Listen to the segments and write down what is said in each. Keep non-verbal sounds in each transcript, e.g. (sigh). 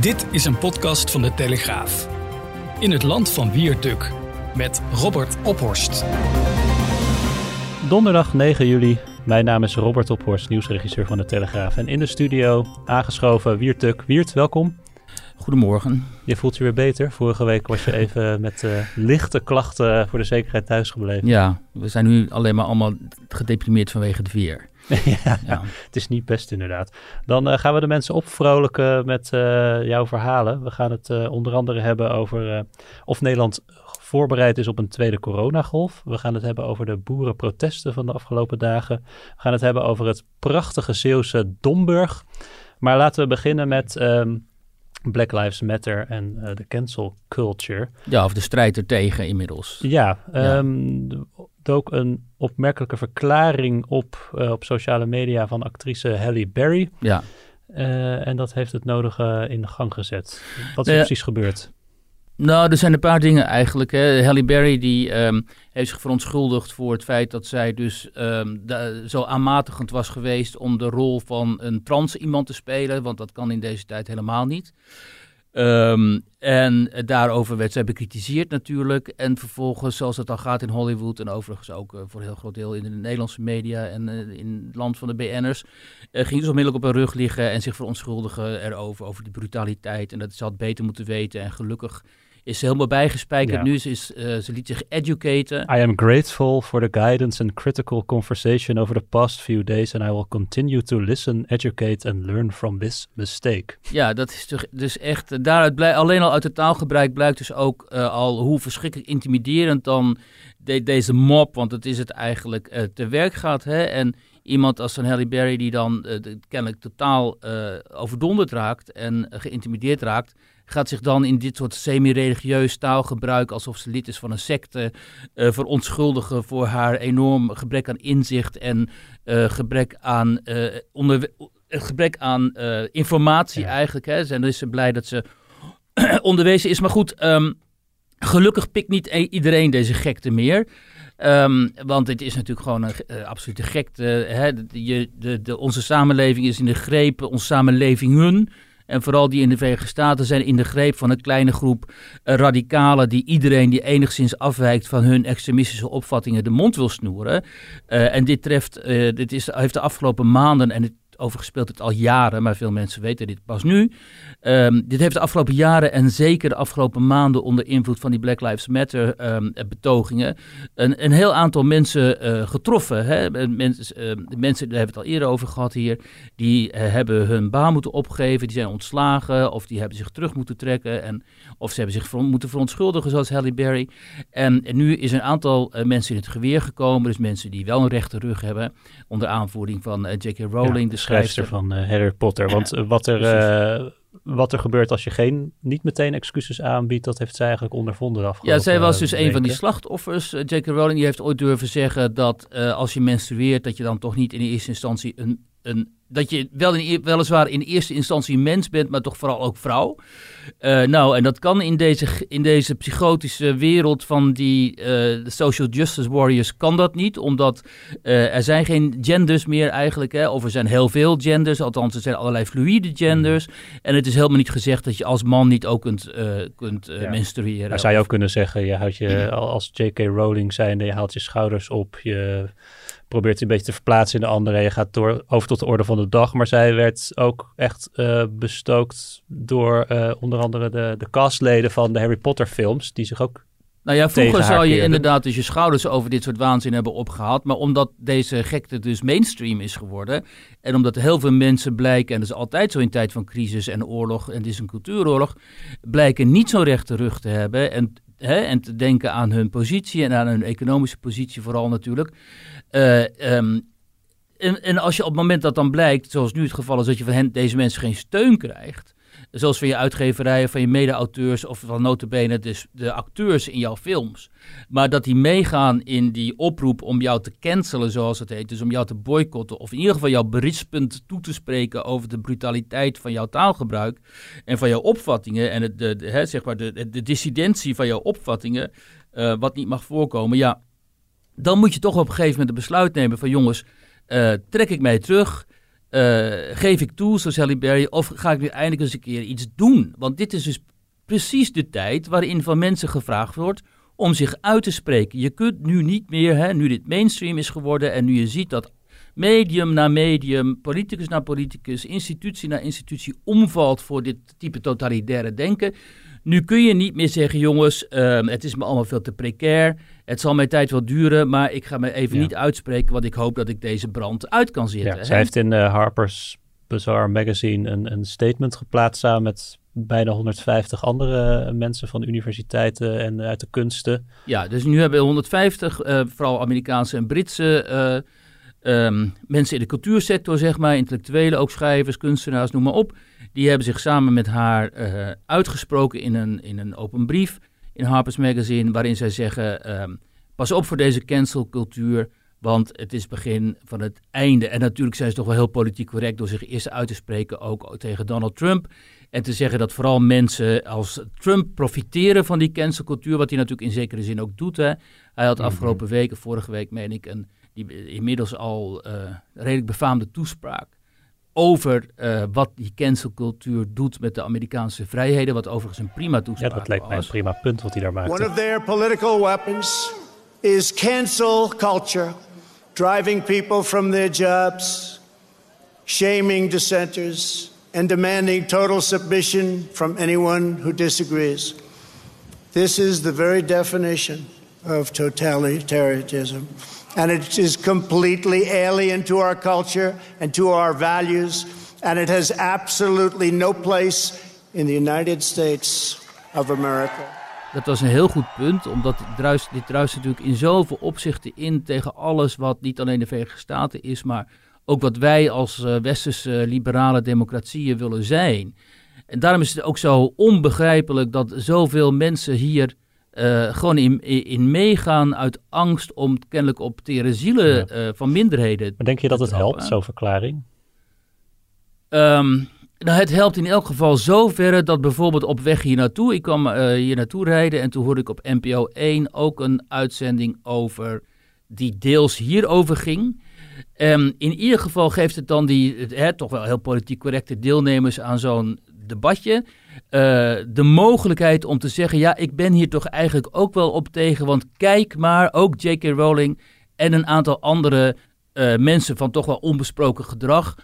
Dit is een podcast van de Telegraaf. In het land van Wierduk met Robert Ophorst. Donderdag 9 juli. Mijn naam is Robert Ophorst, nieuwsregisseur van de Telegraaf. En in de studio aangeschoven Wiert Tuk. Wiert, welkom. Goedemorgen. Je voelt je weer beter. Vorige week was je even (laughs) met uh, lichte klachten voor de zekerheid thuis gebleven. Ja, we zijn nu alleen maar allemaal gedeprimeerd vanwege het weer. (laughs) ja, ja, het is niet best inderdaad. Dan uh, gaan we de mensen opvrolijken met uh, jouw verhalen. We gaan het onder andere hebben over of Nederland voorbereid is op een tweede coronagolf. We gaan het hebben over de boerenprotesten van de afgelopen dagen. We gaan het hebben over het prachtige Zeeuwse Domburg. Maar laten we beginnen met um, Black Lives Matter en uh, de cancel culture. Ja, of de strijd er tegen inmiddels. Ja, um, ja. ook een opmerkelijke verklaring op, uh, op sociale media van actrice Halle Berry. Ja. Uh, en dat heeft het nodige in gang gezet. Wat is er precies gebeurd? Nou, er zijn een paar dingen eigenlijk. Hè. Halle Berry die, um, heeft zich verontschuldigd voor het feit dat zij dus de, zo aanmatigend was geweest om de rol van een trans iemand te spelen. Want dat kan in deze tijd helemaal niet. Um, en daarover werd zij bekritiseerd natuurlijk. En vervolgens, zoals het dan gaat in Hollywood en overigens ook uh, voor een heel groot deel in de Nederlandse media en uh, in het land van de BN'ers, uh, ging ze onmiddellijk op haar rug liggen en zich verontschuldigen erover, over die brutaliteit. En dat ze had beter moeten weten. En gelukkig is helemaal bijgespijkerd. Ja. Nu is, is uh, ze liet zich educaten. I am grateful for the guidance and critical conversation over the past few days and I will continue to listen, educate and learn from this mistake. Ja, dat is toch dus echt, daaruit blij, alleen al uit het taalgebruik blijkt dus ook uh, al hoe verschrikkelijk intimiderend dan de, deze mop, want het is het eigenlijk, uh, te werk gaat. Hè? En iemand als een Halle Berry die dan kennelijk totaal overdonderd raakt en geïntimideerd raakt gaat zich dan in dit soort semi-religieus taalgebruik, alsof ze lid is van een secte, uh, verontschuldigen voor haar enorm gebrek aan inzicht en uh, gebrek aan, uh, onder, gebrek aan informatie ja. eigenlijk. Hè. En dan is ze blij dat ze (clears throat) onderwezen is. Maar goed, um, gelukkig pikt niet iedereen deze gekte meer. Um, want dit is natuurlijk gewoon een uh, absolute gekte. Hè? De, de, de, de, onze samenleving is in de greep, onze samenlevingen en vooral die in de Verenigde Staten zijn in de greep van een kleine groep uh, radicalen die iedereen die enigszins afwijkt van hun extremistische opvattingen de mond wil snoeren. Uh, en dit treft, uh, dit is, heeft de afgelopen maanden, en overigens speelt het al jaren, maar veel mensen weten dit pas nu. Um, dit heeft de afgelopen jaren en zeker de afgelopen maanden onder invloed van die Black Lives Matter um, betogingen een, een heel aantal mensen uh, getroffen. Hè? Mens, uh, mensen, daar hebben we het al eerder over gehad hier, die uh, hebben hun baan moeten opgeven, die zijn ontslagen of die hebben zich terug moeten trekken en of ze hebben zich ver moeten verontschuldigen zoals Halle Berry. En, en nu is een aantal mensen in het geweer gekomen, dus mensen die wel een rechte rug hebben, onder aanvoering van J.K. Rowling, ja. de schrijfster van uh, Harry Potter. (clears throat) Want uh, wat, er, uh, wat er gebeurt als je geen, niet meteen excuses aanbiedt, dat heeft zij eigenlijk ondervonden afgelopen Ja, zij was dus een van die slachtoffers. J.K. Rowling die heeft ooit durven zeggen dat als je menstrueert, dat je dan toch niet in eerste instantie een, een dat je wel in, weliswaar in eerste instantie mens bent, maar toch vooral ook vrouw. Uh, nou, en dat kan in deze, in deze psychotische wereld van die uh, social justice warriors kan dat niet, omdat uh, er zijn geen genders meer eigenlijk, hè, of er zijn heel veel genders, althans er zijn allerlei fluïde genders. En het is helemaal niet gezegd dat je als man niet ook kunt, kunt ja. menstrueren. Maar zou je ook kunnen zeggen, je houdt je als J.K. Rowling zijnde, je haalt je schouders op, je probeert een beetje te verplaatsen in de andere. Je gaat door, over tot de orde van de dag. Maar zij werd ook echt uh, bestookt door uh, onder andere de, de castleden van de Harry Potter films. Die zich ook nou ja, vroeger zou je inderdaad dus je schouders over dit soort waanzin hebben opgehaald. Maar omdat deze gekte dus mainstream is geworden. En omdat heel veel mensen blijken, en dat is altijd zo in tijd van crisis en oorlog. En dit is een cultuuroorlog. Blijken niet zo rechte rug te hebben. En hè, en te denken aan hun positie en aan hun economische positie vooral natuurlijk. Uh, um, en, en, als je op het moment dat dan blijkt, zoals nu het geval is, dat je van hen, deze mensen geen steun krijgt, zoals van je uitgeverijen, van je mede-auteurs of van notabene dus de acteurs in jouw films. Maar dat die meegaan in die oproep om jou te cancelen, zoals het heet. Dus om jou te boycotten of in ieder geval jouw berichtspunt toe te spreken over de brutaliteit van jouw taalgebruik en van jouw opvattingen en het, de, de, zeg maar de, de, dissidentie van jouw opvattingen, uh, wat niet mag voorkomen. Ja, dan moet je toch op een gegeven moment een besluit nemen van jongens, uh, trek ik mij terug uh, geef ik toe, Halle Berry, of ga ik nu eindelijk eens een keer iets doen? Want dit is dus precies de tijd waarin van mensen gevraagd wordt om zich uit te spreken. Je kunt nu niet meer, hè, nu dit mainstream is geworden en nu je ziet dat medium na medium, politicus na politicus, institutie na institutie omvalt voor dit type totalitaire denken. Nu kun je niet meer zeggen, jongens, uh, het is me allemaal veel te precair. Het zal mijn tijd wel duren, maar ik ga me even niet uitspreken, want ik hoop dat ik deze brand uit kan zitten. Ja, zij heeft in uh, Harper's Bazaar magazine een, een statement geplaatst samen met bijna 150 andere mensen van universiteiten en uit de kunsten. Ja, dus nu hebben we 150, uh, vooral Amerikaanse en Britse um, mensen in de cultuursector, zeg maar, intellectuelen, ook schrijvers, kunstenaars, noem maar op. Die hebben zich samen met haar uh, uitgesproken in een, in een open brief in Harper's Magazine, waarin zij zeggen: um, pas op voor deze cancelcultuur, want het is begin van het einde. En natuurlijk zijn ze toch wel heel politiek correct door zich eerst uit te spreken, ook tegen Donald Trump. En te zeggen dat vooral mensen als Trump profiteren van die cancelcultuur, wat hij natuurlijk in zekere zin ook doet. Hè. Hij had mhm. afgelopen weken, vorige week meen ik, een die inmiddels al uh, redelijk befaamde toespraak over uh, wat die cancelcultuur doet met de Amerikaanse vrijheden, wat overigens een prima toespraak Ja, dat lijkt mij een prima punt wat hij daar maakt. One of their political weapons is cancel culture, driving people from their jobs, shaming dissenters, and demanding total submission from anyone who disagrees. This is the very definition of totalitarianism. And it is completely alien to our culture and to our values. And it has absolutely no place in the United States of America. Dat was een heel goed punt, omdat dit druist, natuurlijk in zoveel opzichten in tegen alles wat niet alleen de Verenigde Staten is, maar ook wat wij als uh, westerse liberale democratieën willen zijn. En daarom is het ook zo onbegrijpelijk dat zoveel mensen hier uh, gewoon in, in meegaan uit angst om kennelijk op tere zielen uh, van minderheden. Maar denk je dat het helpt, zo'n verklaring? Um, nou, het helpt in elk geval zover dat bijvoorbeeld op weg hier naartoe, ik kwam uh, hier naartoe rijden en toen hoorde ik op NPO 1 ook een uitzending over die deels hierover ging. Um, in ieder geval geeft het dan die hè, toch wel heel politiek correcte deelnemers aan zo'n debatje uh, de mogelijkheid om te zeggen: ja, ik ben hier toch eigenlijk ook wel op tegen. Want kijk maar, ook J.K. Rowling en een aantal andere uh, mensen van toch wel onbesproken gedrag.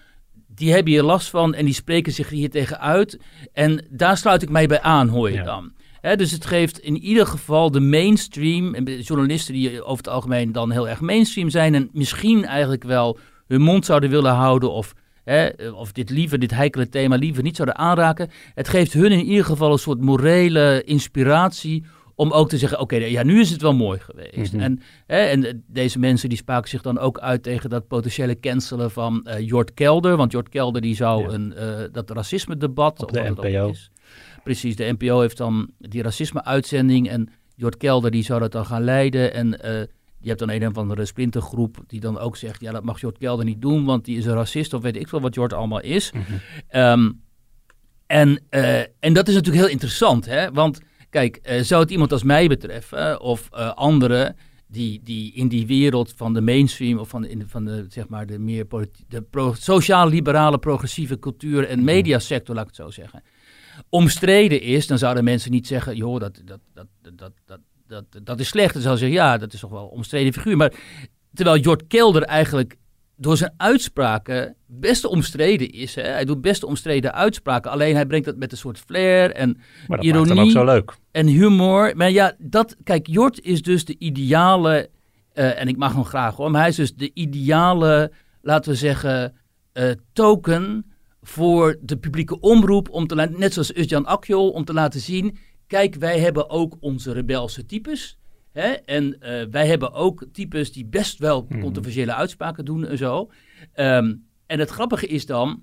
Die hebben hier last van en die spreken zich hier tegen uit. En daar sluit ik mij bij aan, hoor je ja. dan. He, dus het geeft in ieder geval de mainstream, en journalisten die over het algemeen dan heel erg mainstream zijn en misschien eigenlijk wel hun mond zouden willen houden of hè, of dit liever, dit heikele thema liever niet zouden aanraken. Het geeft hun in ieder geval een soort morele inspiratie om ook te zeggen, oké, okay, ja, nu is het wel mooi geweest. Mm -hmm. en, hè, en deze mensen die spraken zich dan ook uit tegen dat potentiële cancelen van uh, Jort Kelder. Want Jort Kelder die zou ja. een, uh, dat racisme-debat... Op de NPO. Precies, de NPO heeft dan die racisme-uitzending en Jort Kelder die zou dat dan gaan leiden. En uh, je hebt dan een of andere splintergroep die dan ook zegt... ja, dat mag Jort Kelder niet doen, want die is een racist... of weet ik veel wat Jort allemaal is. Mm -hmm. um, en, uh, en dat is natuurlijk heel interessant, hè? Want kijk, uh, zou het iemand als mij betreffen... of uh, anderen die, die in die wereld van de mainstream... of van de, in, van de, zeg maar, de meer de pro, sociaal-liberale progressieve cultuur... en mediasector, laat ik het zo zeggen... omstreden is, dan zouden mensen niet zeggen... joh, dat, dat, dat, dat, dat dat, dat is slecht. Dan zou zeggen, ja, dat is toch wel een omstreden figuur. Maar terwijl Jort Kelder eigenlijk door zijn uitspraken best omstreden is. Hè? Hij doet best omstreden uitspraken. Alleen hij brengt dat met een soort flair en maar dat ironie. ook zo leuk. En humor. Maar ja, dat, kijk, Jort is dus de ideale, uh, en ik mag hem graag hoor, maar hij is dus de ideale, laten we zeggen, uh, token voor de publieke omroep. Om te, net zoals Özcan Akjol, om te laten zien kijk, wij hebben ook onze rebelse types. Hè? En eh, wij hebben ook types die best wel Mhm. controversiële uitspraken doen en zo. Ehm, en het grappige is dan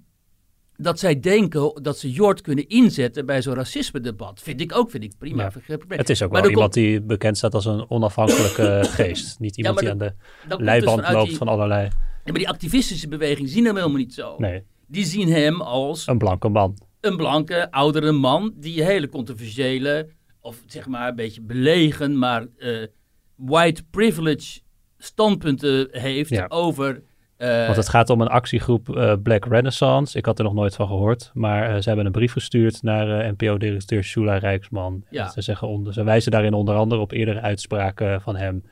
dat zij denken dat ze Jort kunnen inzetten bij zo'n racisme-debat. Vind ik ook, vind ik prima. Ja. Het is ook Maar wel iemand die bekend staat als een onafhankelijke (coughs) geest. Niet iemand die aan de dus leiband loopt die- van allerlei... Ja, maar die activistische beweging zien hem helemaal niet zo. Nee, Die zien hem als een blanke man. Een blanke, oudere man die hele controversiële, of zeg maar een beetje belegen, maar eh, white privilege standpunten heeft Ja. over. eh, Want het gaat om een actiegroep eh, Black Renaissance. Ik had er nog nooit van gehoord. Maar ze hebben een brief gestuurd naar NPO-directeur Shula Rijksman. Ja. Ze, zeggen onder, ze wijzen daarin onder andere op eerdere uitspraken van hem.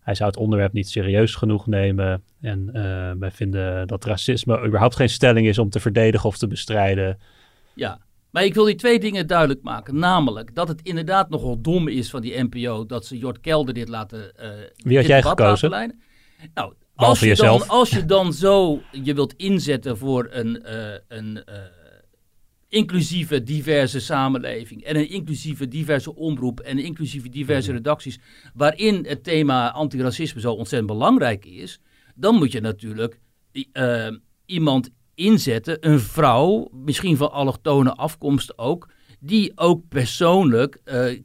Hij zou het onderwerp niet serieus genoeg nemen. En wij vinden dat racisme überhaupt geen stelling is om te verdedigen of te bestrijden. Ja, maar ik wil die twee dingen duidelijk maken. Namelijk dat het inderdaad nogal dom is van die NPO dat ze Jort Kelder dit laten. eh Wie had jij gekozen? laten leiden. Nou, als je, dan, als je dan zo je wilt inzetten voor een, eh, een eh, inclusieve, diverse samenleving en een inclusieve, diverse omroep en inclusieve, diverse Mhm. redacties, waarin het thema antiracisme zo ontzettend belangrijk is, dan moet je natuurlijk iemand inzetten, een vrouw, misschien van allochtone afkomst ook, die ook persoonlijk eh, eh,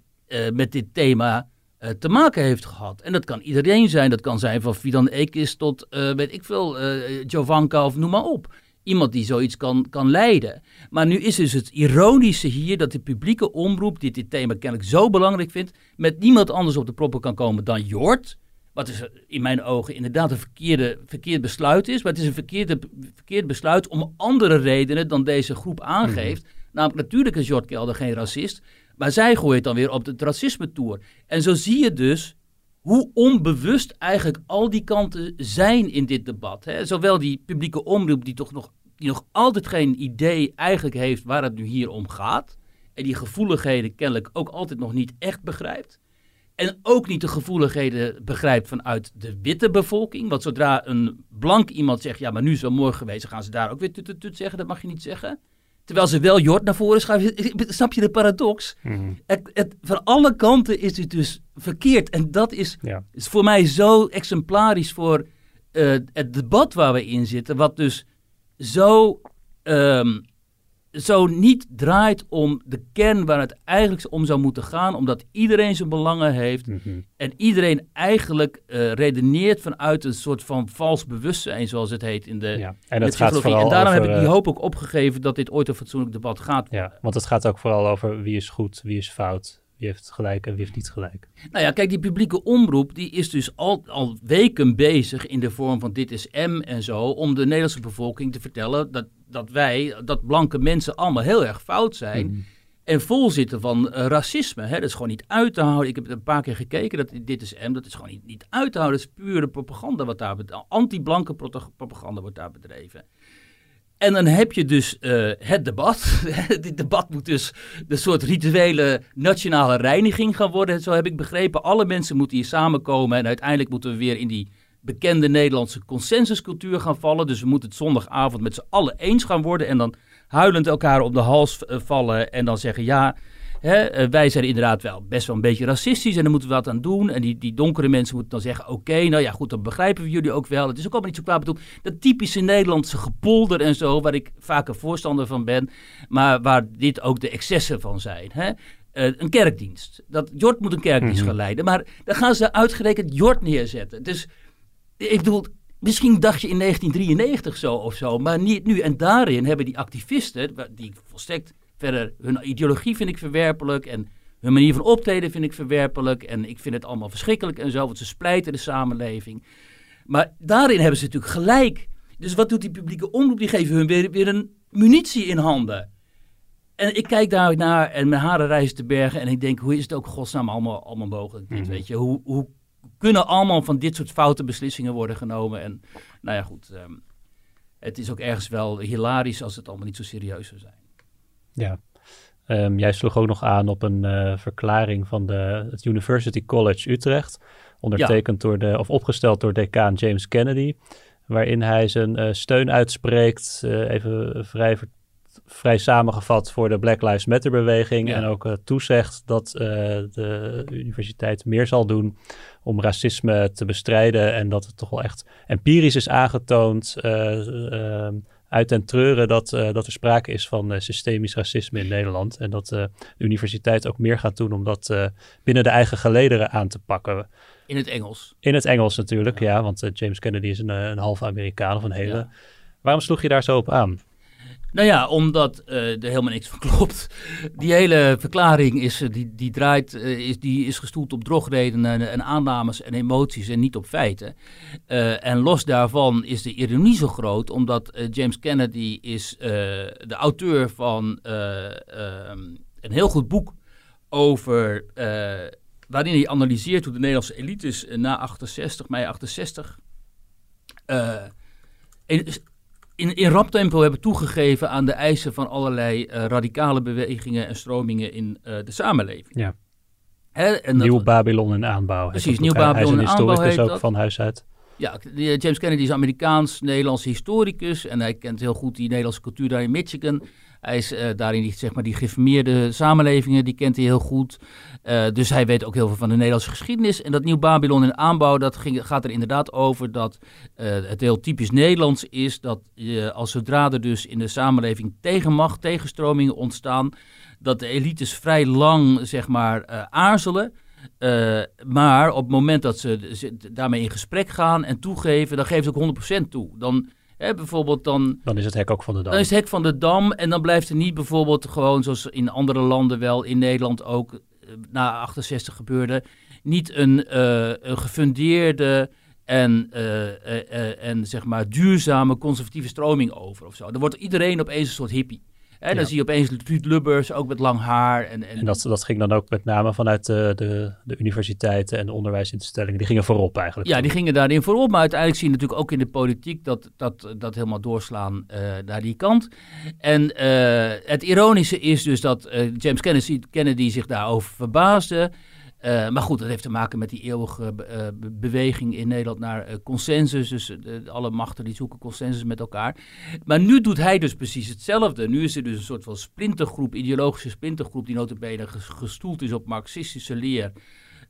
met dit thema eh, te maken heeft gehad. En dat kan iedereen zijn. Dat kan zijn van Fidan Ekis tot, weet ik veel, Jovanka of noem maar op. Iemand die zoiets kan, kan leiden. Maar nu is dus het ironische hier dat de publieke omroep, die dit thema kennelijk zo belangrijk vindt, met niemand anders op de proppen kan komen dan Jort. Wat dus in mijn ogen inderdaad een verkeerde, verkeerd besluit is. Maar het is een verkeerde, verkeerd besluit om andere redenen dan deze groep aangeeft. Namelijk, natuurlijk is Jort Kelder geen racist. Maar zij gooien het dan weer op de racisme-tour. En zo zie je dus hoe onbewust eigenlijk al die kanten zijn in dit debat. Hè? Zowel die publieke omroep die toch nog, die nog altijd geen idee eigenlijk heeft waar het nu hier om gaat. En die gevoeligheden kennelijk ook altijd nog niet echt begrijpt. En ook niet de gevoeligheden begrijpt vanuit de witte bevolking. Want zodra een blank iemand zegt, ja, maar nu is het wel mooi geweest, gaan ze daar ook weer tut, zeggen. Dat mag je niet zeggen. Terwijl ze wel Jort naar voren schuiven. Snap je de paradox? Het, het, van alle kanten is het dus verkeerd. En dat is, Ja. is voor mij zo exemplarisch voor eh, het debat waar we in zitten. Wat dus zo, ehm, zo niet draait om de kern waar het eigenlijk om zou moeten gaan. Omdat iedereen zijn belangen heeft. Mhm. En iedereen eigenlijk eh, redeneert vanuit een soort van vals bewustzijn, zoals het heet in de, Ja. En gaat psychologie. vooral En daarom over, heb ik die eh, hoop ook opgegeven dat dit ooit een fatsoenlijk debat gaat worden. Ja, want het gaat ook vooral over wie is goed, wie is fout, wie heeft gelijk en wie heeft niet gelijk. Nou ja, kijk, die publieke omroep die is dus al, al weken bezig in de vorm van dit is M en zo, om de Nederlandse bevolking te vertellen dat, dat wij, dat blanke mensen allemaal heel erg fout zijn. Mhm. En vol zitten van eh, racisme. Hè? Dat is gewoon niet uit te houden. Ik heb het een paar keer gekeken. Dat, dit is M. Dat is gewoon niet, niet uit te houden. Dat is pure propaganda wat daar. Anti-blanke propaganda wordt daar bedreven. En dan heb je dus eh, het debat. (laughs) Dit debat moet dus de soort rituele nationale reiniging gaan worden. Zo heb ik begrepen. Alle mensen moeten hier samenkomen. En uiteindelijk moeten we weer in die bekende Nederlandse consensuscultuur gaan vallen. Dus we moeten het zondagavond met z'n allen eens gaan worden. En dan huilend elkaar op de hals eh, vallen. En dan zeggen ja. Hè, eh, wij zijn inderdaad wel best wel een beetje racistisch en daar moeten we wat aan doen. En die, die donkere mensen moeten dan zeggen: Oké, nou ja, goed, dan begrijpen we jullie ook wel. Het is ook allemaal niet zo kwaad bedoeld. Dat typische Nederlandse gepolder en zo, waar ik vaak een voorstander van ben, maar waar dit ook de excessen van zijn. Hè? Eh, een kerkdienst. Dat Jort moet een kerkdienst Mhm. gaan leiden, maar dan gaan ze uitgerekend Jort neerzetten. Dus ik bedoel, misschien dacht je in 1993 zo of zo, maar niet nu. En daarin hebben die activisten, die volstrekt verder, hun ideologie vind ik verwerpelijk en hun manier van optreden vind ik verwerpelijk en ik vind het allemaal verschrikkelijk en zo, want ze splijten de samenleving. Maar daarin hebben ze natuurlijk gelijk. Dus wat doet die publieke omroep? Die geven hun weer, weer een munitie in handen. En ik kijk daar naar en mijn haren rijzen te bergen en ik denk, hoe is het ook godsnaam allemaal, allemaal mogelijk? dit, Mhm. Weet je, hoe, hoe kunnen allemaal van dit soort foute beslissingen worden genomen? En nou ja, goed, ehm, het is ook ergens wel hilarisch als het allemaal niet zo serieus zou zijn. Ja. Ehm, jij sloeg ook nog aan op een eh, verklaring van de, het University College Utrecht, ondertekend door de, of opgesteld door decaan James Kennedy, waarin hij zijn eh, steun uitspreekt, eh, even vrij vrij samengevat voor de Black Lives Matter beweging. En ook toezegt dat de universiteit meer zal doen om racisme te bestrijden. En dat het toch wel echt empirisch is aangetoond uit en treuren dat, dat er sprake is van systemisch racisme in Nederland. En dat de universiteit ook meer gaat doen om dat binnen de eigen gelederen aan te pakken. In het Engels. In het Engels natuurlijk, ja. want James Kennedy is een, een halve Amerikaan of een hele. Waarom sloeg je daar zo op aan? Nou ja, omdat uh, er helemaal niks van (laughs) klopt. Die hele verklaring is, eh, die, die draait, uh, is, die is gestoeld op drogredenen en, aannames en emoties en niet op feiten. En los daarvan is de ironie zo groot, omdat James Kennedy is de auteur van ehm, een heel goed boek over, waarin hij analyseert hoe de Nederlandse elites na 68, mei 68, in, in rap tempo hebben toegegeven aan de eisen van allerlei uh, radicale bewegingen en stromingen in uh, de samenleving. Ja. Hè, en Nieuw Babylon in aanbouw. Precies, Nieuw Babylon in aanbouw heet ook dat. van huis uit. Ja, James Kennedy is Amerikaans-Nederlandse historicus en hij kent heel goed die Nederlandse cultuur daar in Michigan. Hij is uh, daarin die, zeg maar, die geformeerde samenlevingen, die kent hij heel goed. Uh, dus hij weet ook heel veel van de Nederlandse geschiedenis. En dat nieuw Babylon in aanbouw, dat ging, gaat er inderdaad over dat uh, het heel typisch Nederlands is dat als zodra er dus in de samenleving tegenmacht, tegenstromingen ontstaan, dat de elites vrij lang, zeg maar, aarzelen. Uh, maar op het moment dat ze, ze, daarmee in gesprek gaan en toegeven, dan geven ze ook 100% toe. Dan bijvoorbeeld dan... Dan is het hek ook van de dam. Dan is het hek van de dam en dan blijft er niet bijvoorbeeld gewoon zoals in andere landen wel, in Nederland ook, eh, na 68 gebeurde, niet een, uh, een gefundeerde en, uh, en zeg maar duurzame conservatieve stroming over of zo. Dan wordt iedereen opeens een soort hippie. En dan zie je opeens Ruud Lubbers, ook met lang haar. En, en... en dat, dat ging dan ook met name vanuit de, de, de universiteiten en de onderwijsinstellingen. Die gingen voorop eigenlijk. Ja, die gingen daarin voorop. Maar uiteindelijk zie je natuurlijk ook in de politiek dat dat, dat helemaal doorslaan uh, naar die kant. En uh, het ironische is dus dat uh, James Kennedy, Kennedy zich daarover verbaasde. Uh, maar goed, dat heeft te maken met die eeuwige uh, beweging in Nederland naar uh, consensus. Dus alle machten die zoeken consensus met elkaar. Maar nu doet hij dus precies hetzelfde. Nu is er dus een soort van splintergroep, ideologische splintergroep, die notabene gestoeld is op marxistische leer.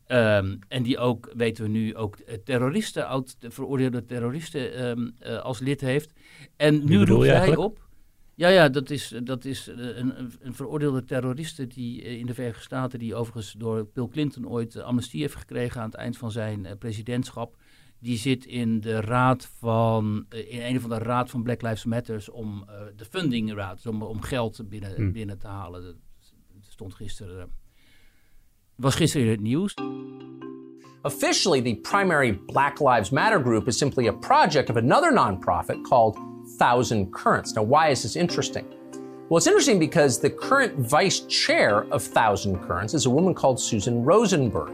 Um, en die ook, weten we nu, ook terroristen, oud veroordeelde terroristen um, als lid heeft. En nu roept hij op. Ja, ja, dat is, dat is eh, een, een veroordeelde terroriste die eh, in de Verenigde Staten, die overigens door Bill Clinton ooit amnestie heeft gekregen aan het eind van zijn presidentschap. Die zit in de raad van, in een van de raad van Black Lives Matters om uh, de funding raad, om, om geld binnen, hmm. binnen te halen. Dat stond gisteren, was gisteren in het nieuws. Officially, the primary Black Lives Matter group is simply a project of another nonprofit called Thousand Currents. Now, why is this interesting? Well, it's interesting because the current vice chair of Thousand Currents is a woman called Susan Rosenberg.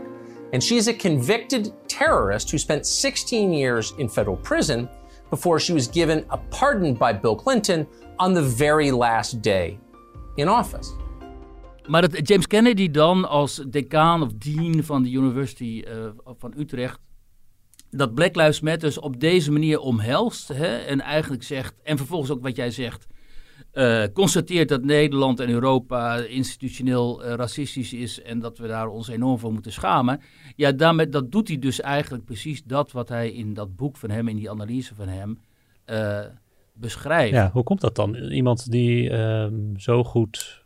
And she's a convicted terrorist who spent 16 years in federal prison before she was given a pardon by Bill Clinton on the very last day in office. Maar dat James Kennedy dan als decaan of dean van de University uh, van Utrecht dat Black Lives Matter op deze manier omhelst hè, en eigenlijk zegt, en vervolgens ook wat jij zegt, uh, constateert dat Nederland en Europa institutioneel uh, racistisch is en dat we daar ons enorm voor moeten schamen. Ja, daarmee, dat doet hij dus eigenlijk precies dat wat hij in dat boek van hem, in die analyse van hem, uh, beschrijft. Ja, hoe komt dat dan? Iemand die ehm, zo goed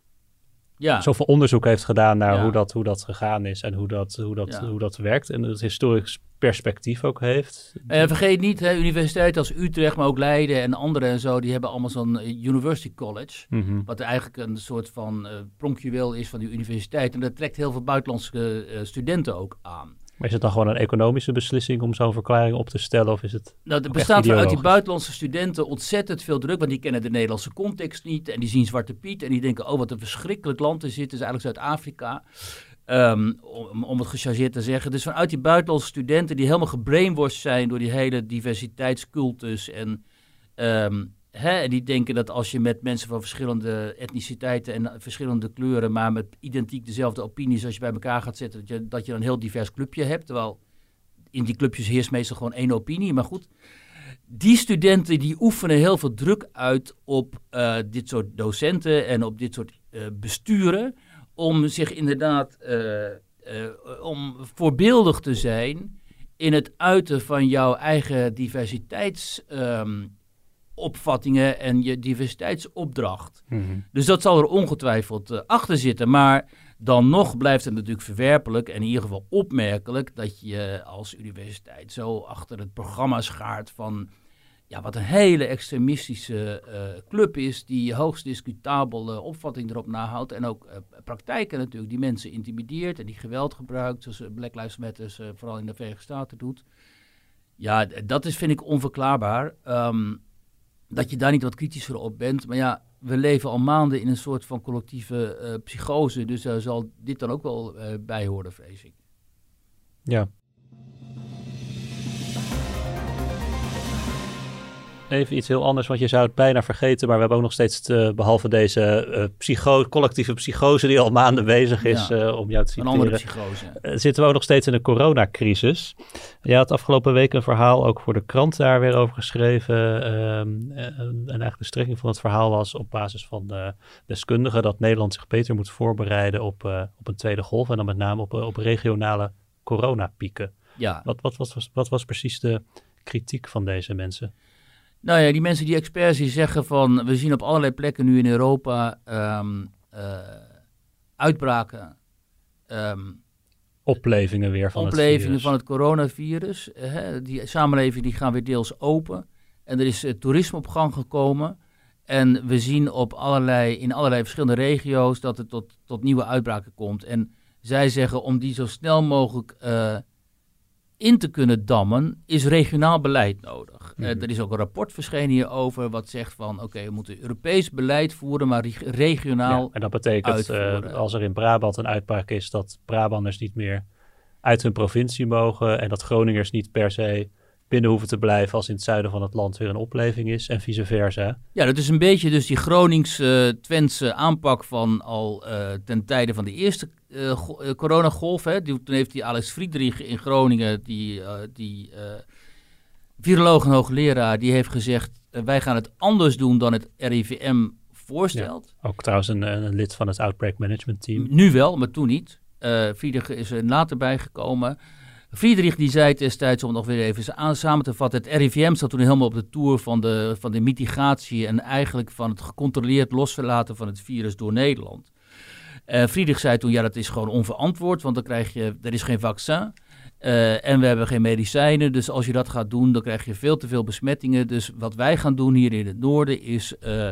ja. zoveel onderzoek heeft gedaan naar hoe, dat, hoe dat gegaan is en hoe dat, hoe dat, hoe dat werkt. En het historisch perspectief ook heeft. Uh, vergeet niet, hè, universiteiten als Utrecht, maar ook Leiden en andere en zo, die hebben allemaal zo'n eh, University College. Mm Wat eigenlijk een soort van uh, pronkjuweel is van die universiteit. En dat trekt heel veel buitenlandse uh, studenten ook aan. Maar is het dan gewoon een economische beslissing om zo'n verklaring op te stellen? Of is het nou, er bestaat vanuit die buitenlandse studenten ontzettend veel druk, want die kennen de Nederlandse context niet. En die zien Zwarte Piet en die denken, oh wat een verschrikkelijk land er zit, is eigenlijk Zuid-Afrika. Um, om, om, het gechargeerd te zeggen. Dus vanuit die buitenlandse studenten die helemaal gebrainwashed zijn door die hele diversiteitscultus en um, Hè, en die denken dat als je met mensen van verschillende etniciteiten en verschillende kleuren, maar met identiek dezelfde opinies, als je bij elkaar gaat zetten, dat je, dat je een heel divers clubje hebt. Terwijl in die clubjes heerst meestal gewoon één opinie. Maar goed, die studenten die oefenen heel veel druk uit op uh, dit soort docenten en op dit soort uh, besturen. Om zich inderdaad uh, om voorbeeldig te zijn in het uiten van jouw eigen diversiteitsopvattingen um, en je diversiteitsopdracht. Mhm. Dus dat zal er ongetwijfeld achter zitten. Maar dan nog blijft het natuurlijk verwerpelijk en in ieder geval opmerkelijk dat je als universiteit zo achter het programma schaart van ja, wat een hele extremistische uh, club is, die hoogst discutabele opvatting erop nahoudt. En ook uh, praktijken natuurlijk, die mensen intimideert en die geweld gebruikt, zoals Black Lives Matter uh, vooral in de Verenigde Staten doet. Ja, dat is, vind ik onverklaarbaar. Um, dat je daar niet wat kritischer op bent. Maar ja, we leven al maanden in een soort van collectieve psychose, dus daar zal dit dan ook wel bij horen, vrees ik. Ja, even iets heel anders, want je zou het bijna vergeten. Maar we hebben ook nog steeds, te, behalve deze uh, psycho, collectieve psychose die al maanden bezig is, ja, uh, om jou te citeren. Een andere psychose. Uh, zitten we ook nog steeds in een coronacrisis. Je had afgelopen week een verhaal ook voor de krant daar weer over geschreven. Um, en eigenlijk de strekking van het verhaal was op basis van de deskundigen dat Nederland zich beter moet voorbereiden op, op een tweede golf. En dan met name op, op regionale coronapieken. Ja. Wat, wat, was, wat was precies de kritiek van deze mensen? Nou ja, die mensen, die experts, die zeggen van... we zien op allerlei plekken nu in Europa um, uh, uitbraken... Um, oplevingen weer van oplevingen het virus. van het coronavirus. Hè, die samenlevingen die gaan weer deels open. En er is uh, toerisme op gang gekomen. En we zien op allerlei, in allerlei verschillende regio's dat het tot, tot nieuwe uitbraken komt. En zij zeggen om die zo snel mogelijk uh, in te kunnen dammen, is regionaal beleid nodig. Mm -hmm. uh, er is ook een rapport verschenen hierover wat zegt van oké, okay, we moeten Europees beleid voeren, maar regionaal ja, En dat betekent uh, als er in Brabant een uitbraak is dat Brabanders niet meer uit hun provincie mogen en dat Groningers niet per se binnen hoeven te blijven als in het zuiden van het land weer een opleving is en vice versa. Ja, dat is een beetje dus die Gronings-Twentse uh, aanpak van al uh, ten tijde van de eerste uh, coronagolf. Hè. Die, toen heeft die Alex Friedrich in Groningen, die, die viroloog en hoogleraar, die heeft gezegd wij gaan het anders doen dan het RIVM voorstelt. Ja, ook trouwens een, een, lid van het Outbreak Management Team. Nu wel, maar toen niet. Friedrich is er later bijgekomen. Friedrich die zei destijds, om nog weer even aan, samen te vatten, het RIVM zat toen helemaal op de tour van de, van de mitigatie en eigenlijk van het gecontroleerd losverlaten van het virus door Nederland. Uh, Friedrich zei toen, ja dat is gewoon onverantwoord, want dan krijg je, er is geen vaccin uh, en we hebben geen medicijnen, dus als je dat gaat doen, dan krijg je veel te veel besmettingen. Dus wat wij gaan doen hier in het noorden is uh,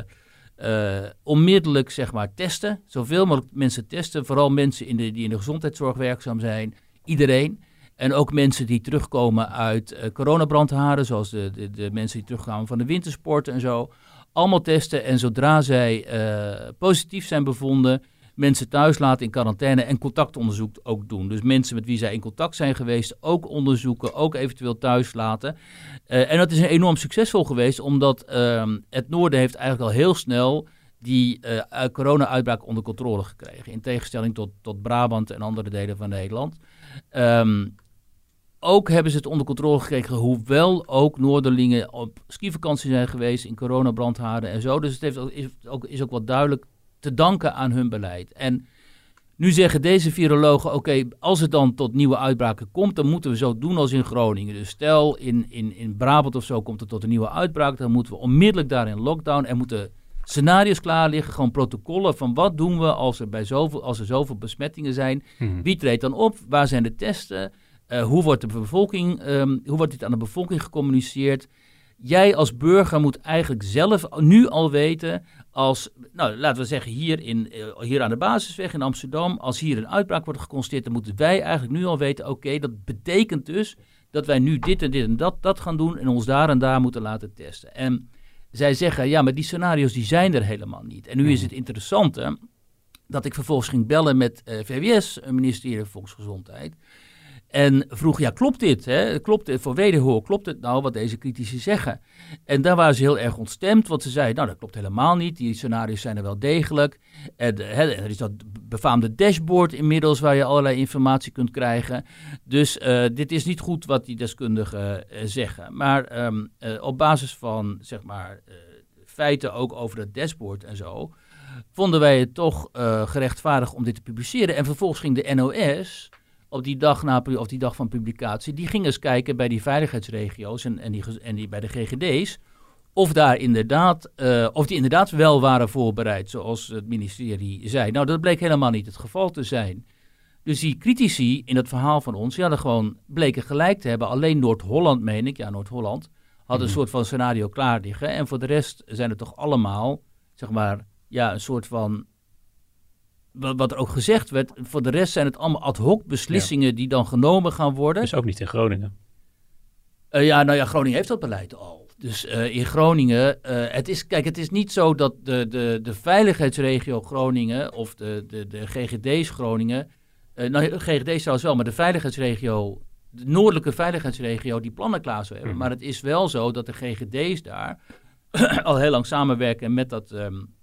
onmiddellijk zeg maar testen, zoveel mogelijk mensen testen, vooral mensen in de, die in de gezondheidszorg werkzaam zijn, iedereen. En ook mensen die terugkomen uit uh, coronabrandharen, zoals de, de, de, mensen die terugkwamen van de wintersport en zo. Allemaal testen en zodra zij uh, positief zijn bevonden, mensen thuis laten in quarantaine en contactonderzoek ook doen. Dus mensen met wie zij in contact zijn geweest ook onderzoeken, ook eventueel thuis laten. Uh, en dat is enorm succesvol geweest, omdat uh, het noorden heeft eigenlijk al heel snel die corona-uitbraak onder controle gekregen. In tegenstelling tot, tot Brabant en andere delen van Nederland. Um, ook hebben ze het onder controle gekregen, hoewel ook Noorderlingen op skivakantie zijn geweest in coronabrandhaarden en zo. Dus het heeft ook, is, ook, is ook wat duidelijk te danken aan hun beleid. En nu zeggen deze virologen, oké, okay, als het dan tot nieuwe uitbraken komt, dan moeten we zo doen als in Groningen. Dus stel in, in, in Brabant of zo komt het tot een nieuwe uitbraak, dan moeten we onmiddellijk daar in lockdown en moeten scenario's klaar liggen, gewoon protocollen van wat doen we als er, bij zoveel, als er zoveel besmettingen zijn. Mhm. Wie treedt dan op? Waar zijn de testen? Uh, hoe wordt de bevolking, um, hoe wordt dit aan de bevolking gecommuniceerd? Jij als burger moet eigenlijk zelf nu al weten, als, nou laten we zeggen hier, in, uh, hier aan de basisweg in Amsterdam, als hier een uitbraak wordt geconstateerd, dan moeten wij eigenlijk nu al weten, oké, okay, dat betekent dus dat wij nu dit en dit en dat, dat gaan doen en ons daar en daar moeten laten testen. En zij zeggen, ja, maar die scenario's die zijn er helemaal niet. En nu is het interessante dat ik vervolgens ging bellen met uh, VWS, een ministerie van Volksgezondheid. En vroeg, ja, klopt dit? Hè? Klopt voor wederhoor? Klopt het nou wat deze critici zeggen? En daar waren ze heel erg ontstemd, want ze zeiden, nou, dat klopt helemaal niet. Die scenario's zijn er wel degelijk. En, hè, er is dat befaamde dashboard inmiddels, waar je allerlei informatie kunt krijgen. Dus uh, dit is niet goed wat die deskundigen uh, zeggen. Maar uh, op basis van, zeg maar, feiten ook over dat dashboard en zo, vonden wij het toch gerechtvaardigd om dit te publiceren. En vervolgens ging de NOS op die dag, na, of die dag van publicatie, die ging eens kijken bij die veiligheidsregio's en, en, die, en die bij de GGD's. Of, daar inderdaad, uh, of die inderdaad wel waren voorbereid, zoals het ministerie zei. Nou, dat bleek helemaal niet het geval te zijn. Dus die critici in het verhaal van ons, die hadden gewoon bleken gelijk te hebben. Alleen Noord-Holland, meen ik, ja, Noord-Holland, had een mhm. soort van scenario klaar liggen. En voor de rest zijn het toch allemaal, zeg maar, ja, een soort van wat er ook gezegd werd, voor de rest zijn het allemaal ad hoc beslissingen die dan genomen gaan worden. Dus ook niet in Groningen. Uh, ja, nou ja, Groningen heeft dat beleid al. Dus uh, in Groningen, uh, het is, kijk, het is niet zo dat de, de, de veiligheidsregio Groningen of de, de, de GGD's Groningen, nou GGD's trouwens wel, maar de veiligheidsregio, de noordelijke veiligheidsregio, die plannen klaar zou hebben. Mhm. Maar het is wel zo dat de GGD's daar (clears throat) al heel lang samenwerken met dat... Um,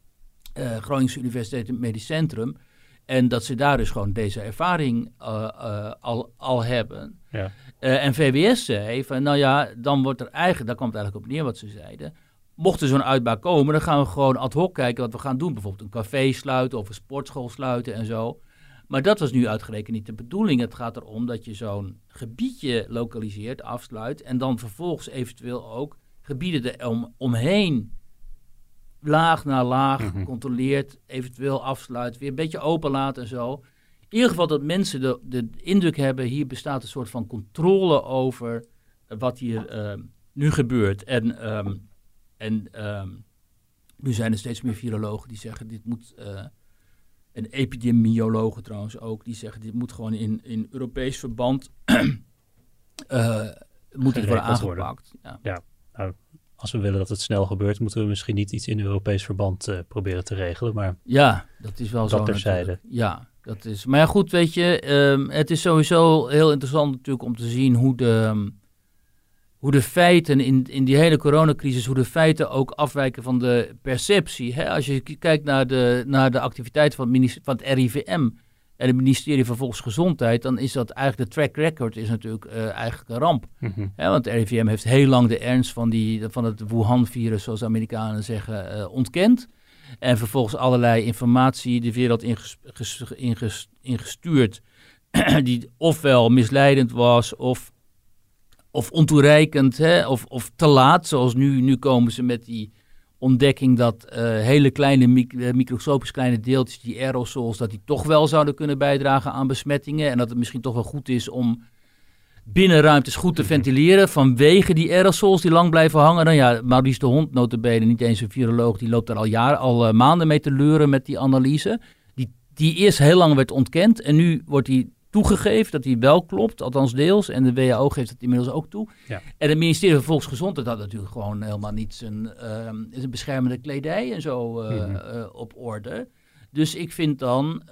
uh, Groningse Universiteit Medisch Centrum. En dat ze daar dus gewoon deze ervaring uh, uh, al, al hebben. Ja. en VWS zei van, nou ja, dan wordt er eigenlijk, daar kwam het eigenlijk op neer wat ze zeiden. Mocht er zo'n uitbaar komen, dan gaan we gewoon ad hoc kijken wat we gaan doen. Bijvoorbeeld een café sluiten of een sportschool sluiten en zo. Maar dat was nu uitgerekend niet de bedoeling. Het gaat erom dat je zo'n gebiedje lokaliseert, afsluit. En dan vervolgens eventueel ook gebieden er om, omheen laag na laag mm controleert, eventueel afsluit, weer een beetje open laat en zo. In ieder geval dat mensen de, de indruk hebben, hier bestaat een soort van controle over wat hier ehm, nu gebeurt. En, um, en um, nu zijn er steeds meer virologen die zeggen, dit moet, uh, en epidemiologen trouwens ook, die zeggen, dit moet gewoon in, in Europees verband, uh, (clears throat) moet het worden aangepakt. Ja, ja nou, als we willen dat het snel gebeurt, moeten we misschien niet iets in Europees verband uh, proberen te regelen. Maar ja, dat is wel zo. Terzijde. Ja, dat is. Maar ja, goed, weet je, um, het is sowieso heel interessant natuurlijk om te zien hoe de, um, hoe de feiten in, in die hele coronacrisis, hoe de feiten ook afwijken van de perceptie. Hè? Als je kijkt naar de, naar de activiteiten van het, van het RIVM en het ministerie van Volksgezondheid, dan is dat eigenlijk de track record is natuurlijk uh, eigenlijk een ramp. Mm want de RIVM heeft heel lang de ernst van, die, van het Wuhan-virus, zoals de Amerikanen zeggen, uh, ontkend. En vervolgens allerlei informatie de wereld inges, ingestuurd, (clears throat) die ofwel misleidend was of, of ontoereikend, hè, of, of te laat. Zoals nu, nu komen ze met die ontdekking dat uh, hele kleine, eh, microscopisch kleine deeltjes, die aerosols, dat die toch wel zouden kunnen bijdragen aan besmettingen. En dat het misschien toch wel goed is om binnenruimtes goed te ventileren vanwege die aerosols die lang blijven hangen. Dan ja, Maurice de Hond, notabene, niet eens een viroloog, die loopt daar al jaren, al uh, maanden mee te leuren met die analyse. Die, die eerst heel lang werd ontkend en nu wordt die toegegeven dat hij wel klopt, althans deels. En de WHO geeft het inmiddels ook toe. Ja. En het ministerie van Volksgezondheid had natuurlijk gewoon helemaal niet zijn, uh, zijn beschermende kledij en zo uh, mm -hmm. uh, op orde. Dus ik vind dan,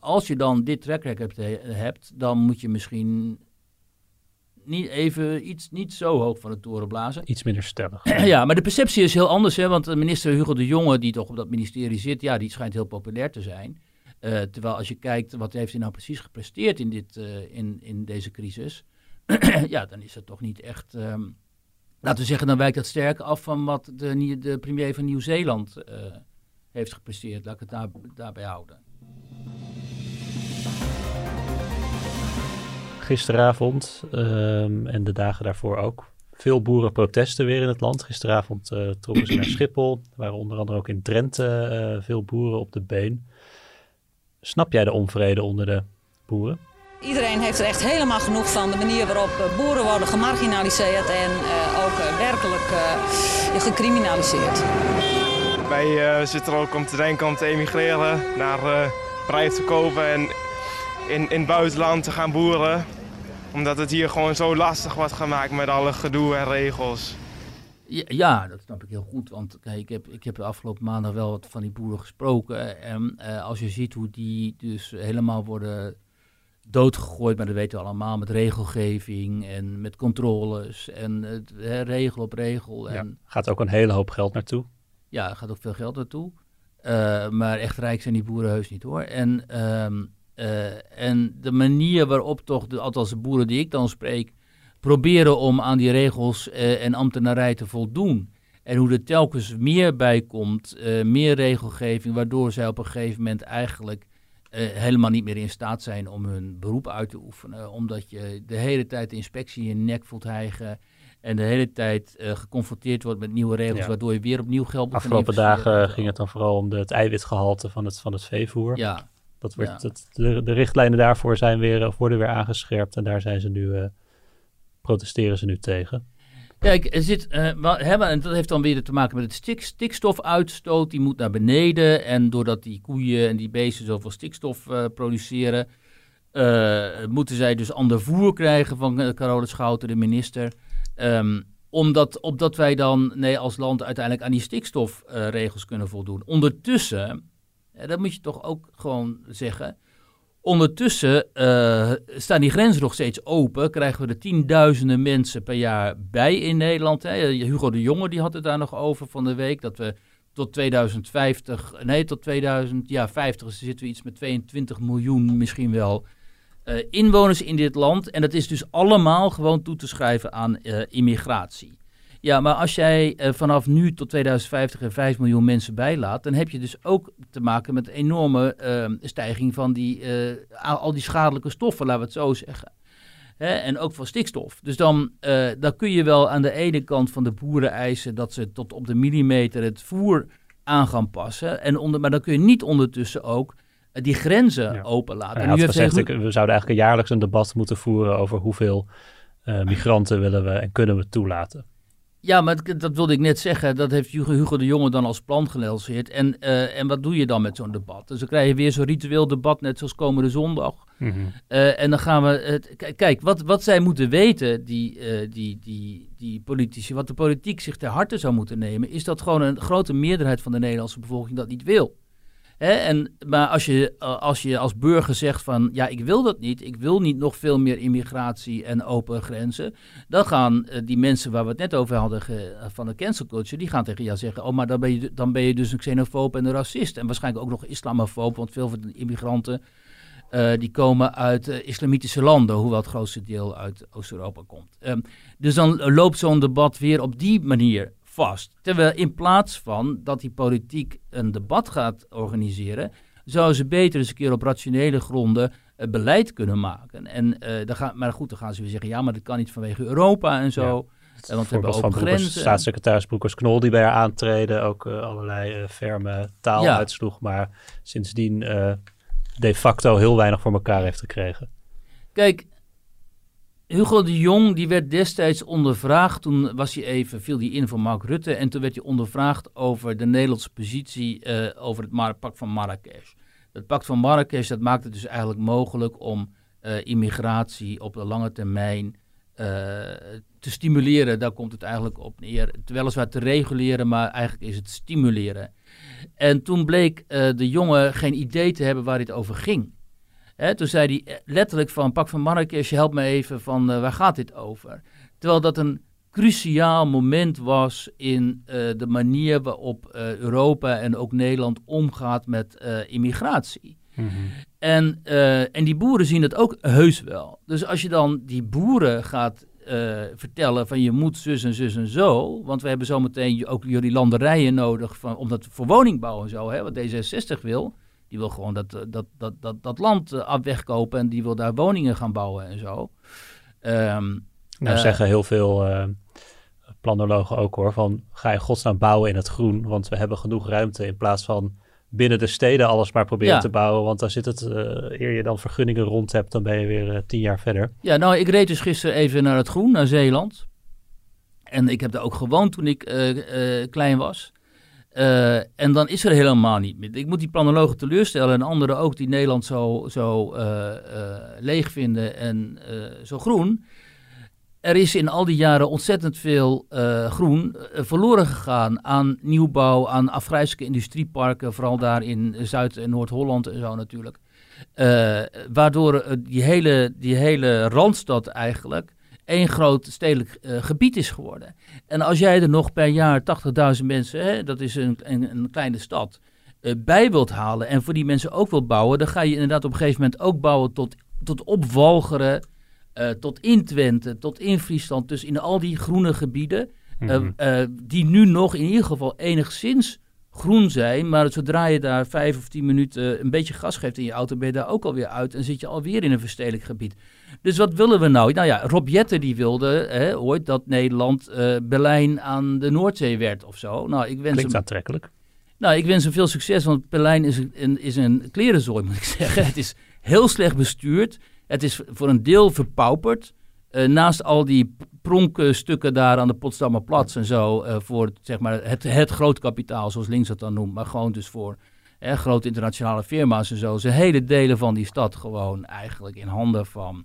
als je dan dit track record hebt, dan moet je misschien niet even iets niet zo hoog van de toren blazen. Iets minder stellig. (clears throat) ja, maar de perceptie is heel anders, hè, want minister Hugo de Jonge, die toch op dat ministerie zit, ja, die schijnt heel populair te zijn. Uh, terwijl als je kijkt wat heeft hij nou precies gepresteerd in, dit, uh, in, in deze crisis, (clears throat) ja, dan is het toch niet echt. Um, laten we zeggen, dan wijkt dat sterk af van wat de, de premier van Nieuw-Zeeland uh, heeft gepresteerd. Laat ik het daar, daarbij houden. Gisteravond um, en de dagen daarvoor ook veel boerenprotesten weer in het land. Gisteravond trokken ze naar Schiphol. Er waren onder andere ook in Drenthe veel boeren op de been. Snap jij de onvrede onder de boeren? Iedereen heeft er echt helemaal genoeg van. De manier waarop eh, boeren worden gemarginaliseerd en uh, ook uh, werkelijk uh, gecriminaliseerd. Wij zitten er ook om te denken om te emigreren, naar prijs te kopen en in, in het buitenland te gaan boeren. Omdat het hier gewoon zo lastig wordt gemaakt met alle gedoe en regels. Ja, dat snap ik heel goed. Want kijk, ik, heb, ik heb de afgelopen maanden wel wat van die boeren gesproken. En uh, als je ziet hoe die dus helemaal worden doodgegooid, maar dat weten we allemaal, met regelgeving en met controles en hè, regel op regel. En, ja, gaat ook een hele hoop geld naartoe. Ja, er gaat ook veel geld naartoe. Uh, maar echt rijk zijn die boeren heus niet hoor. En, um, uh, en de manier waarop toch, de, althans de boeren die ik dan spreek, proberen om aan die regels uh, en ambtenarij te voldoen. En hoe er telkens meer bij komt, meer regelgeving, waardoor zij op een gegeven moment eigenlijk helemaal niet meer in staat zijn om hun beroep uit te oefenen. Omdat je de hele tijd de inspectie in je nek voelt hijgen. En de hele tijd uh, geconfronteerd wordt met nieuwe regels, ja. waardoor je weer opnieuw geld moet Afgelopen dagen ging het dan vooral om de, het eiwitgehalte van het, van het veevoer. Ja. Dat wordt, ja. dat, de, de, richtlijnen daarvoor zijn weer, of worden weer aangescherpt en daar zijn ze nu, uh, protesteren ze nu tegen. Kijk, er zit, uh, en dat heeft dan weer te maken met het stik, stikstofuitstoot, die moet naar beneden. En doordat die koeien en die beesten zoveel stikstof produceren, moeten zij dus ander voer krijgen van Carola Schouten, de minister. Um, omdat, opdat wij dan nee, als land uiteindelijk aan die stikstofregels kunnen voldoen. Ondertussen, dat moet je toch ook gewoon zeggen. Ondertussen uh, staan die grenzen nog steeds open. Krijgen we er tienduizenden mensen per jaar bij in Nederland. Hugo de Jonge die had het daar nog over van de week. Dat we tot 2050, nee tot 2050 zitten we iets met 22 miljoen misschien wel uh, inwoners in dit land. En dat is dus allemaal gewoon toe te schrijven aan uh, immigratie. Ja, maar als jij uh, vanaf nu tot 2050 er 5 miljoen mensen bijlaat, dan heb je dus ook te maken met een enorme stijging van die, al die schadelijke stoffen, laten we het zo zeggen. Hè, en ook van stikstof. Dus dan, dan kun je wel aan de ene kant van de boeren eisen dat ze tot op de millimeter het voer aan gaan passen. En onder, maar dan kun je niet ondertussen ook die grenzen ja. openlaten. Ja, hij gezegd, ik, we zouden eigenlijk jaarlijks een debat moeten voeren over hoeveel uh, migranten willen we en kunnen we toelaten. Ja, maar dat wilde ik net zeggen. Dat heeft Hugo de Jonge dan als plan gelanceerd. En, uh, en wat doe je dan met zo'n debat? Dus dan krijg je weer zo'n ritueel debat, net zoals komende zondag. Mm -hmm. uh, en dan gaan we. Het, kijk, wat, wat zij moeten weten, die, uh, die, die, die politici, wat de politiek zich ter harte zou moeten nemen, is dat gewoon een grote meerderheid van de Nederlandse bevolking dat niet wil. En, maar als je, als je als burger zegt van ja, ik wil dat niet, ik wil niet nog veel meer immigratie en open grenzen, dan gaan uh, die mensen waar we het net over hadden ge, van de cancel culture, die gaan tegen jou zeggen, oh maar dan ben, je, dan ben je dus een xenofoob en een racist. En waarschijnlijk ook nog islamofoob, want veel van de immigranten uh, die komen uit islamitische landen, hoewel het grootste deel uit Oost-Europa komt. Um, dus dan loopt zo'n debat weer op die manier vast. Terwijl in plaats van dat die politiek een debat gaat organiseren, zouden ze beter eens een keer op rationele gronden uh, beleid kunnen maken. En, uh, dan gaan, maar goed, dan gaan ze weer zeggen, ja, maar dat kan niet vanwege Europa en zo. Ja. Want we hebben ook grenzen. Staatssecretaris Broekers-Knol die bij haar aantreden ook uh, allerlei ferme taal ja. uitsloeg, maar sindsdien de facto heel weinig voor elkaar heeft gekregen. Kijk, Hugo de Jong die werd destijds ondervraagd. Toen was hij even, viel hij in voor Mark Rutte. En toen werd hij ondervraagd over de Nederlandse positie uh, over het pact van Marrakesh. Het pact van Marrakesh dat maakt het dus eigenlijk mogelijk om uh, immigratie op de lange termijn uh, te stimuleren. Daar komt het eigenlijk op neer. Weliswaar te reguleren, maar eigenlijk is het stimuleren. En toen bleek de jongen geen idee te hebben waar dit over ging. Hè, toen zei hij letterlijk van pak van Marrakesh, help me even van uh, waar gaat dit over? Terwijl dat een cruciaal moment was in uh, de manier waarop uh, Europa en ook Nederland omgaat met immigratie. Mm -hmm. en, en die boeren zien het ook heus wel. Dus als je dan die boeren gaat vertellen van je moet zus en zus en zo, want we hebben zometeen ook jullie landerijen nodig van, om dat voor woningbouw en zo, hè, wat D66 wil. Die wil gewoon dat, dat, dat, dat, dat land uh, wegkopen en die wil daar woningen gaan bouwen en zo. Um, nou, uh, zeggen heel veel uh, planologen ook hoor, van ga je godsnaam bouwen in het groen, want we hebben genoeg ruimte in plaats van binnen de steden alles maar proberen ja. te bouwen. Want daar zit het, uh, eer je dan vergunningen rond hebt, dan ben je weer uh, tien jaar verder. Ja, nou, ik reed dus gisteren even naar het groen, naar Zeeland. En ik heb daar ook gewoond toen ik uh, klein was. Uh, en dan is er helemaal niet meer. Ik moet die planologen teleurstellen en anderen ook die Nederland zo, zo uh, uh, leeg vinden en zo groen. Er is in al die jaren ontzettend veel groen verloren gegaan aan nieuwbouw, aan afgrijzelijke industrieparken, vooral daar in Zuid- en Noord-Holland en zo natuurlijk. Waardoor die, hele, die hele Randstad eigenlijk één groot stedelijk uh, gebied is geworden. En als jij er nog per jaar 80.000 mensen, hè, dat is een, een, een kleine stad, uh, bij wilt halen en voor die mensen ook wilt bouwen, dan ga je inderdaad op een gegeven moment ook bouwen tot, tot op Walcheren, tot in Twente, tot in Friesland. Dus in al die groene gebieden, mm die nu nog in ieder geval enigszins groen zijn. Maar zodra je daar vijf of tien minuten een beetje gas geeft in je auto, ben je daar ook alweer uit en zit je alweer in een verstedelijk gebied. Dus wat willen we nou? Nou ja, Rob Jetten die wilde hè, ooit dat Nederland uh, Berlijn aan de Noordzee werd of zo. Nou, ik wens Klinkt hem, aantrekkelijk. Nou, ik wens hem veel succes, want Berlijn is een, is een klerenzooi, (laughs) moet ik zeggen. Het is heel slecht bestuurd. Het is voor een deel verpauperd. Uh, naast al die pronkstukken daar aan de Potsdamer Platz en zo, uh, voor zeg maar, het, het groot kapitaal, zoals links dat dan noemt, maar gewoon dus voor grote internationale firma's en zo, zijn hele delen van die stad gewoon eigenlijk in handen van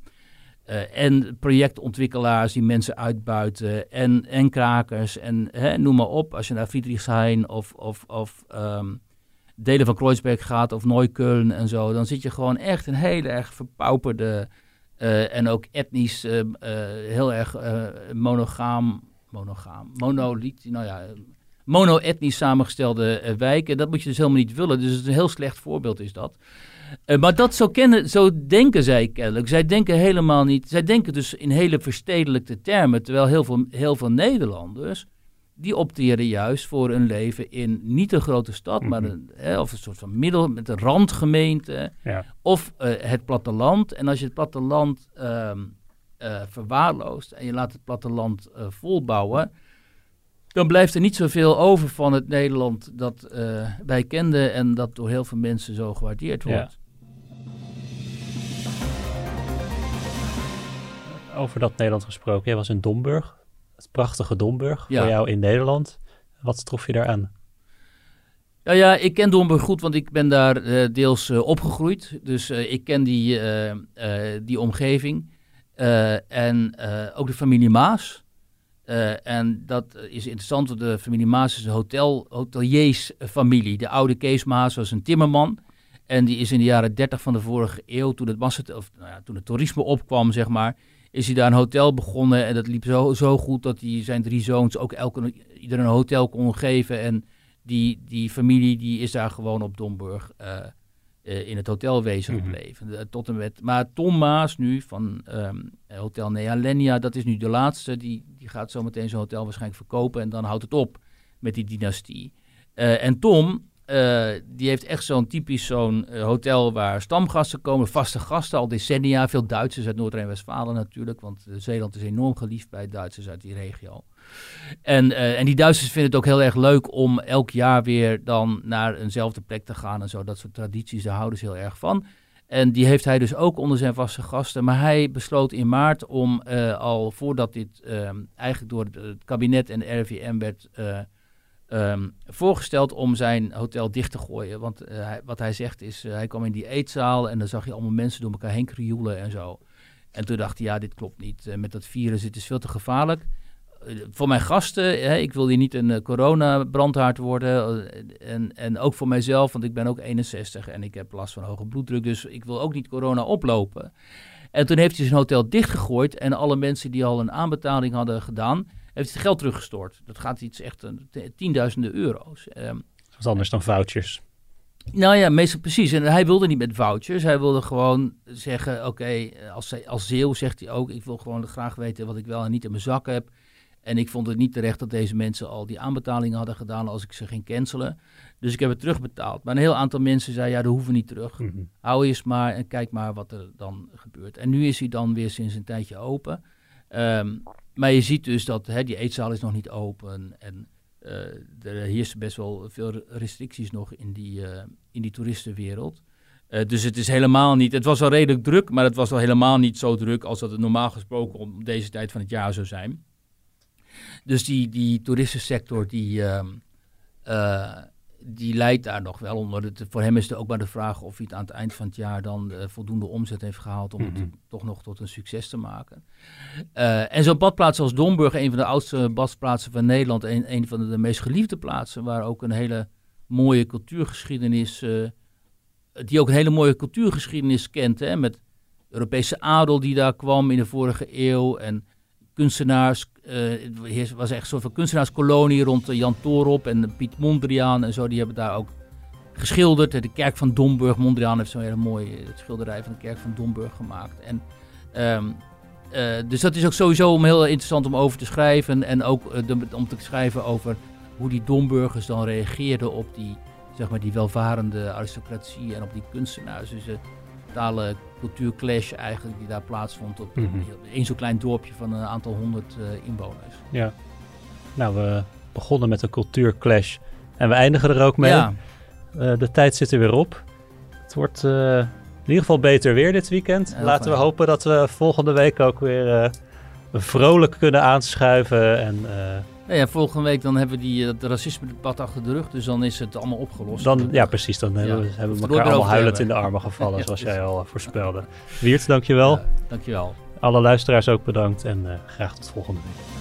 uh, en projectontwikkelaars die mensen uitbuiten en, en krakers en hè, noem maar op. Als je naar Friedrichshain of, of, of um, delen van Kreuzberg gaat of Neukölln en zo, dan zit je gewoon echt een hele erg verpauperde uh, en ook etnisch uh, heel erg monogaam, monogaam, monoliet, nou ja, mono-etnisch samengestelde wijken. Dat moet je dus helemaal niet willen. Dus het is een heel slecht voorbeeld is dat. Uh, maar dat zo, kennen, zo denken zij kennelijk. Zij denken helemaal niet. Zij denken dus in hele verstedelijkte termen. Terwijl heel veel, heel veel Nederlanders. die opteren juist voor een leven in niet een grote stad. maar Mhm. een, hè, of een soort van middel. met een randgemeente. Ja. Of uh, het platteland. En als je het platteland uh, verwaarloost. en je laat het platteland eh, volbouwen. Dan blijft er niet zoveel over van het Nederland dat eh, wij kenden. en dat door heel veel mensen zo gewaardeerd Ja. wordt. Over dat Nederland gesproken. Jij was in Domburg. Het prachtige Domburg. Ja. Voor jou in Nederland. Wat trof je daar aan? Ja, ja, ik ken Domburg goed, want ik ben daar eh, deels eh, opgegroeid. Dus ik ken die, die omgeving. En ook de familie Maas. Eh, en dat is interessant, want de familie Maas is een hotel, hoteliersfamilie. De oude Kees Maas was een timmerman. En die is in de jaren 30 van de vorige eeuw, toen het, of, nou ja, toen het toerisme opkwam, zeg maar, is hij daar een hotel begonnen. En dat liep zo, zo goed dat hij zijn drie zoons ook elke, ieder een hotel kon geven. En die, die familie die is daar gewoon op Domburg eh, eh, in het hotelwezen Mhm. gebleven. Eh, tot en met, maar Tom Maas nu van ehm, Hotel Nealenia, dat is nu de laatste. Die, die gaat zo meteen zijn hotel waarschijnlijk verkopen en dan houdt het op met die dynastie. Eh, en Tom, die heeft echt zo'n typisch zo'n hotel waar stamgasten komen, vaste gasten al decennia. Veel Duitsers uit Noord- en Westfalen natuurlijk, want Zeeland is enorm geliefd bij Duitsers uit die regio. En, eh, en die Duitsers vinden het ook heel erg leuk om elk jaar weer dan naar eenzelfde plek te gaan en zo. Dat soort tradities, daar houden ze heel erg van. En die heeft hij dus ook onder zijn vaste gasten. Maar hij besloot in maart om eh, al voordat dit eh, eigenlijk door het, kabinet en de RIVM werd eh, ehm, voorgesteld om zijn hotel dicht te gooien. Want wat hij zegt is, hij kwam in die eetzaal en dan zag je allemaal mensen door elkaar heen krioelen en zo. En toen dacht hij, ja, dit klopt niet. Met dat virus, het is veel te gevaarlijk. Voor mijn gasten, hè, ik wil hier niet een eh, corona-brandhaard worden. eh, en, en ook voor mijzelf, want ik ben ook 61 en ik heb last van hoge bloeddruk. Dus ik wil ook niet corona oplopen. En toen heeft hij zijn hotel dichtgegooid. En alle mensen die al een aanbetaling hadden gedaan, heeft hij het geld teruggestort. Dat gaat iets echt eh, tienduizenden euro's. Ehm, Wat anders dan vouchers. nou ja, meestal precies. En hij wilde niet met vouchers. Hij wilde gewoon zeggen, oké, als, als Zeeuw zegt hij ook... ik wil gewoon graag weten wat ik wel en niet in mijn zak heb. En ik vond het niet terecht dat deze mensen al die aanbetalingen hadden gedaan... als ik ze ging cancelen. Dus ik heb het terugbetaald. Maar een heel aantal mensen zei, ja, dat hoeven niet terug. Mhm. Hou eens maar en kijk maar wat er dan gebeurt. En nu is hij dan weer sinds een tijdje open. Ehm, maar je ziet dus dat hè, die eetzaal is nog niet open. En eh, er heersen best wel veel restricties nog in die, eh, in die toeristenwereld. Eh, dus het is helemaal niet. Het was wel redelijk druk, maar het was wel helemaal niet zo druk als dat het normaal gesproken om deze tijd van het jaar zou zijn. Dus die, die toeristensector die, ehm, eh, die leidt daar nog wel onder. Het, voor hem is het ook maar de vraag of hij het aan het eind van het jaar dan eh, voldoende omzet heeft gehaald om Mhm. het toch nog tot een succes te maken. Eh, en zo'n badplaats als Domburg, een van de oudste badplaatsen van Nederland, een, een van de meest geliefde plaatsen, waar ook een hele mooie cultuurgeschiedenis die ook een hele mooie cultuurgeschiedenis kent. Hè, met Europese adel die daar kwam in de vorige eeuw. En kunstenaars. Uh, het was echt van kunstenaarskolonie rond Jan Torop en Piet Mondriaan en zo. Die hebben daar ook geschilderd. De kerk van Domburg. Mondriaan heeft zo'n hele mooie schilderij van de kerk van Domburg gemaakt. En, uh, dus dat is ook sowieso om heel interessant om over te schrijven. En ook om te schrijven over hoe die Domburgers dan reageerden op die, zeg maar, die welvarende aristocratie en op die kunstenaars. Dus totale cultuurclash eigenlijk die daar plaatsvond op mm -hmm. een zo'n klein dorpje van een aantal honderd uh, inwoners. Ja, nou we begonnen met een cultuurclash en we eindigen er ook mee. Ja. Uh, de tijd zit er weer op. Het wordt uh, in ieder geval beter weer dit weekend. Heel Laten fijn. we hopen dat we volgende week ook weer vrolijk kunnen aanschuiven. En, ja, ja, volgende week dan hebben we die, dat racisme-debat achter de rug. Dus dan is het allemaal opgelost. Dan, ja, precies. Dan hebben, we, hebben we elkaar allemaal huilend in de armen gevallen, (laughs) ja, zoals jij al voorspelde. Wiert, dankjewel. dankjewel. Alle luisteraars ook bedankt en graag tot volgende week.